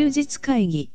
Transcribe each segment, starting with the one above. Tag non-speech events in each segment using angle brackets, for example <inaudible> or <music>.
休日会議。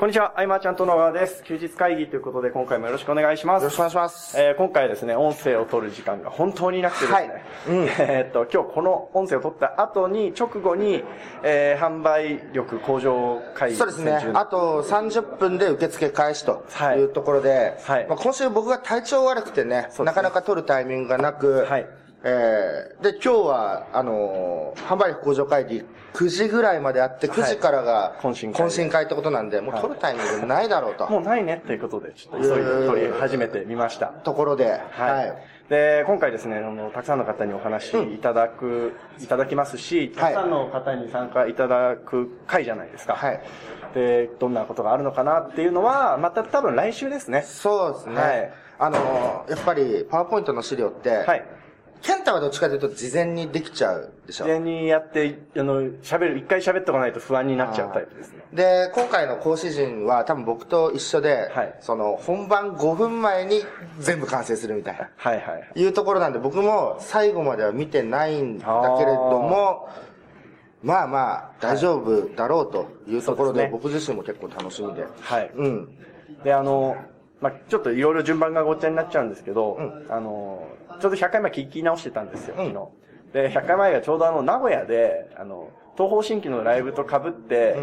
こんにちは、アイマーちゃんと野川です。休日会議ということで、今回もよろしくお願いします。よろしくお願いします。えー今回ですね、音声を取る時間が本当になくてですね、はいうん <laughs> えーっと、今日この音声を取った後に、直後に、えー販売力向上会議そうですね。あと30分で受付開始とはいいうところで、はいまあ、今週僕が体調悪くてね、ねなかなか取るタイミングがなく、はいえーで、今日は、あのー販売力向上会議9時ぐらいまであって、9時からが懇親会会ってことなんで、もう取るタイミングないだろうと。もうないねということで、ちょっと急いで取り始めてみました。ところで、はい。で、今回ですね、あの、たくさんの方にお話いただく、いただきますし、たくさんの方に参加いただく会じゃないですか。はい。で、どんなことがあるのかなっていうのは、また多分来週ですね。そうですね。はいあのーやっぱり、パワーポイントの資料って、はい。ケンタはどっちかというと事前にできちゃうでしょ？事。前にやって、あの、喋る、一回喋っておかないと不安になっちゃうタイプですね。で、今回の講師陣は多分僕と一緒で、はいその本番5分前に全部完成するみたいな。はいはいはい。いうところなんで僕も最後までは見てないんだけれども、まあまあ大丈夫だろうというところで僕自身も結構楽しみで。はい。うん。で、あの、まあ、ちょっといろいろ順番がごっちゃになっちゃうんですけど、うあの、ちょうど100回前聞き直してたんですよ、うん。昨日。で、100回前がちょうどあの、名古屋で、あの、東方神起のライブと被って、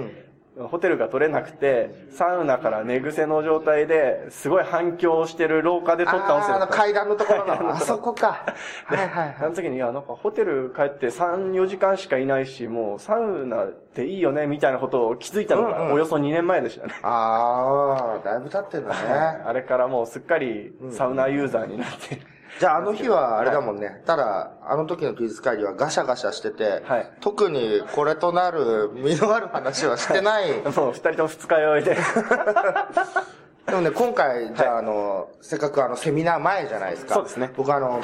ホテルが取れなくて、サウナから寝癖の状態で、すごい反響してる廊下で撮った音声あーあのだった。階段のところの、<laughs> あそこか。はいはいはい。あの時に、いや、なんかホテル帰って3、4時間しかいないし、もうサウナっていいよね、みたいなことを気づいたのが、うんうんおよそ2年前でしたね。ああ、だいぶ経ってんだね。あれからもうすっかりサウナユーザーになって、じゃああの日はあれだもんね。ただ、あの時の休日会議はガシャガシャしてて、はい特にこれとなる身のある話はしてない。<laughs> もう二人とも二日酔いで。<laughs> でもね、今回、じゃあ、あの、せっかくあの、セミナー前じゃないですか。そうですね僕あの、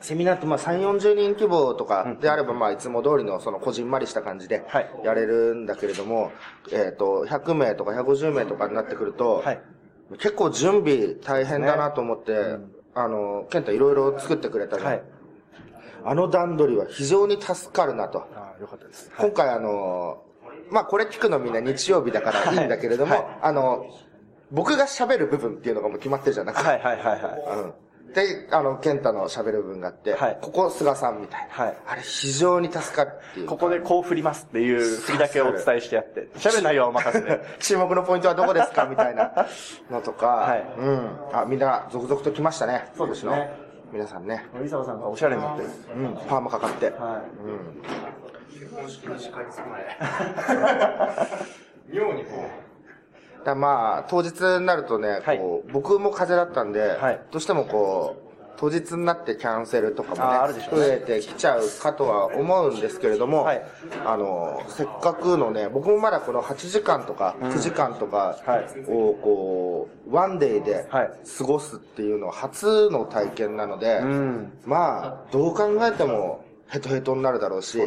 セミナーってまあ3、40人規模とかであれば、まあいつも通りのそのこじんまりした感じではいやれるんだけれども、えっと、100名とか150名とかになってくると、はい。結構準備大変だなと思って、あの、ケンタいろいろ作ってくれた。はい。あの段取りは非常に助かるなと。ああ、よかったです。今回あの、まあこれ聞くのみんな日曜日だからいいんだけれども、はいあの、僕が喋る部分っていうのがもう決まってるじゃなくて、はいはいはいはい。うん。で、あの、ケンタの喋る部分があって、はいここ菅さんみたいな。はいあれ非常に助かるっていう。ここでこう振りますっていう振りだけお伝えしてやって、<laughs> 喋る内容はお任せで。<laughs> 注目のポイントはどこですか？みたいな <laughs> のとか、はいうん。あ、みんな続々と来ましたね。そうですね皆さんね。伊沢さんがおしゃれになってる。うん。パーマかかって。は妙にこだまあ、当日になるとね、はい。こう僕も風邪だったんで、はい。どうしてもこう、当日になってキャンセルとかもね増えてきちゃうかとは思うんですけれども、はい。あの、せっかくのね、僕もまだこの8時間とか9時間とかはい。をこう、ワンデーではい。過ごすっていうのは初の体験なので、うん。まあ、どう考えてもヘトヘトになるだろうし。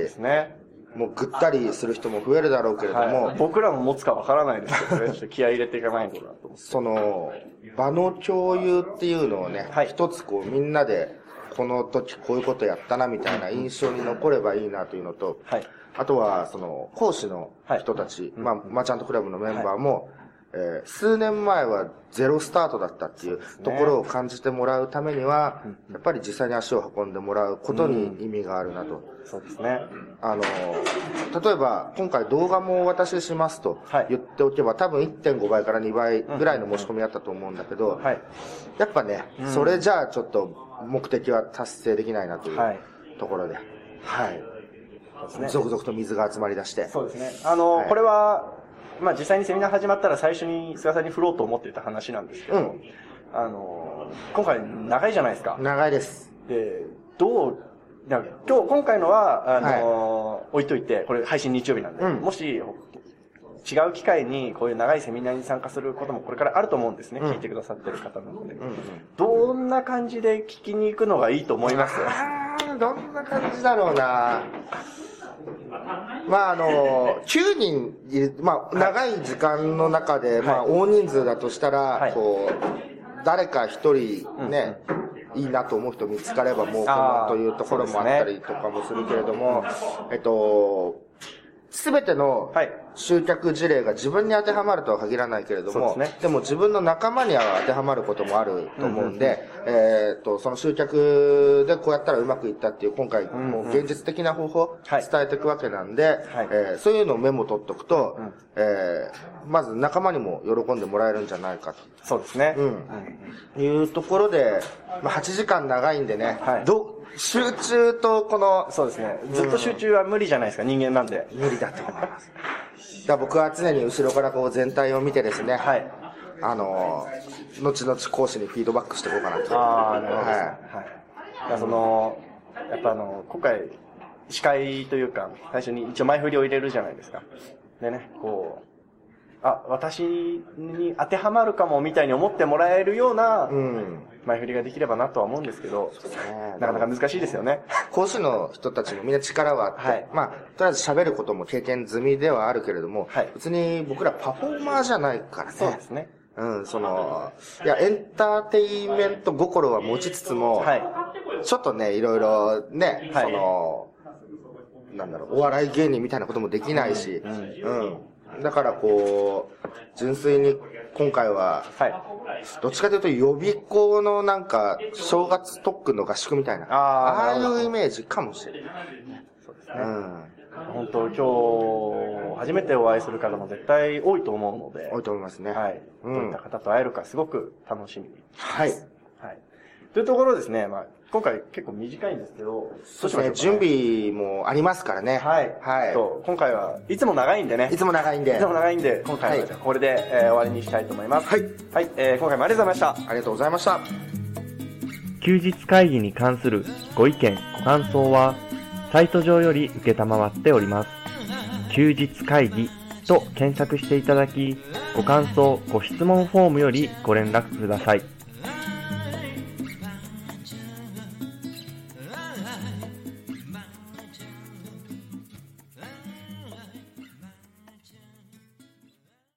もうぐったりする人も増えるだろうけれども、はい。僕らも持つかわからないですけどね、気合い入れていかないと。その、場の共有っていうのをね、はい一つこうみんなで、この時こういうことやったなみたいな印象に残ればいいなというのと、はい。あとは、その、講師の人たち、まあ、マーチャントクラブのメンバーも、えー数年前はゼロスタートだったっていうところを感じてもらうためには、やっぱり実際に足を運んでもらうことに意味があるなと。そうですね。あの、例えば、今回動画もお渡ししますとはい言っておけば、多分1.5倍から2倍ぐらいの申し込みあったと思うんだけど、はい。やっぱね、それじゃあちょっと目的は達成できないなというはいところで、はい。そうですね。続々と水が集まり出して。そうですね。あの、はいこれは、まあ実際にセミナー始まったら最初に菅さんに振ろうと思っていた話なんですけど、うんあの、今回長いじゃないですか。長いです。で、どう、今日、今回のは、あの、置いといて、これ配信日曜日なんで、うんもし、違う機会にこういう長いセミナーに参加することもこれからあると思うんですね。うん聞いてくださってる方なので。うんうんどんな感じで聞きに行くのがいいと思います？どんな感じだろうなまああの、9人いる、まあ長い時間の中で、まあ大人数だとしたら、はい。こう、誰か一人ね、いいなと思う人見つかればもうこあーのというところもあったりとかもするけれども、えっと、すべてのはい。集客事例が自分に当てはまるとは限らないけれども、でね、でも自分の仲間には当てはまることもあると思うんで、えっ、と、その集客でこうやったらうまくいったっていう、今回、もう現実的な方法、伝えていくわけなんで、はい、えー、そういうのをメモ取っとくと、うん、えー、まず仲間にも喜んでもらえるんじゃないかと。そうですね。うん。いうところで、まあ、8時間長いんでね、はい、ど集中とこの、そうですね。ずっと集中は無理じゃないですか、人間なんで。無理だと思います。だ僕は常に後ろからこう全体を見てですね、はい。あの、後々講師にフィードバックしていこうかなと。ああ、なるほど、はい。はい。その、やっぱあの、今回、司会というか、最初に一応前振りを入れるじゃないですか。でね、こう、あ、私に当てはまるかもみたいに思ってもらえるような、前振りができればなとは思うんですけど、なかなか難しいですよね。講師の人たちもみんな力はあって、はい、まあ、とりあえず喋ることも経験済みではあるけれども、はい、別に僕らパフォーマーじゃないからね。そうですね。うん、その、いや、エンターテインメント心は持ちつつも、はい、ちょっとね、いろいろね、はい、その、なんだろう、お笑い芸人みたいなこともできないし、うん、うんだからこう、純粋に今回は、はい。どっちかというと予備校のなんか、正月特訓の合宿みたいな。あああいうイメージかもしれない。そうですね。うん。本当今日、初めてお会いする方も絶対多いと思うので。多いと思いますね。はい。どういった方と会えるかすごく楽しみはい。はい。というところですね、まあ、今回結構短いんですけど、そうですね、準備もありますからね。はい。はい。そう、今回はいつも長いんでね。いつも長いんで。いつも長いんで、今回はこれで、えー、終わりにしたいと思います。はい。はい、えー、今回もありがとうございました。ありがとうございました。休日会議に関するご意見、ご感想は、サイト上より受けたまわっております。休日会議と検索していただき、ご感想、ご質問フォームよりご連絡ください。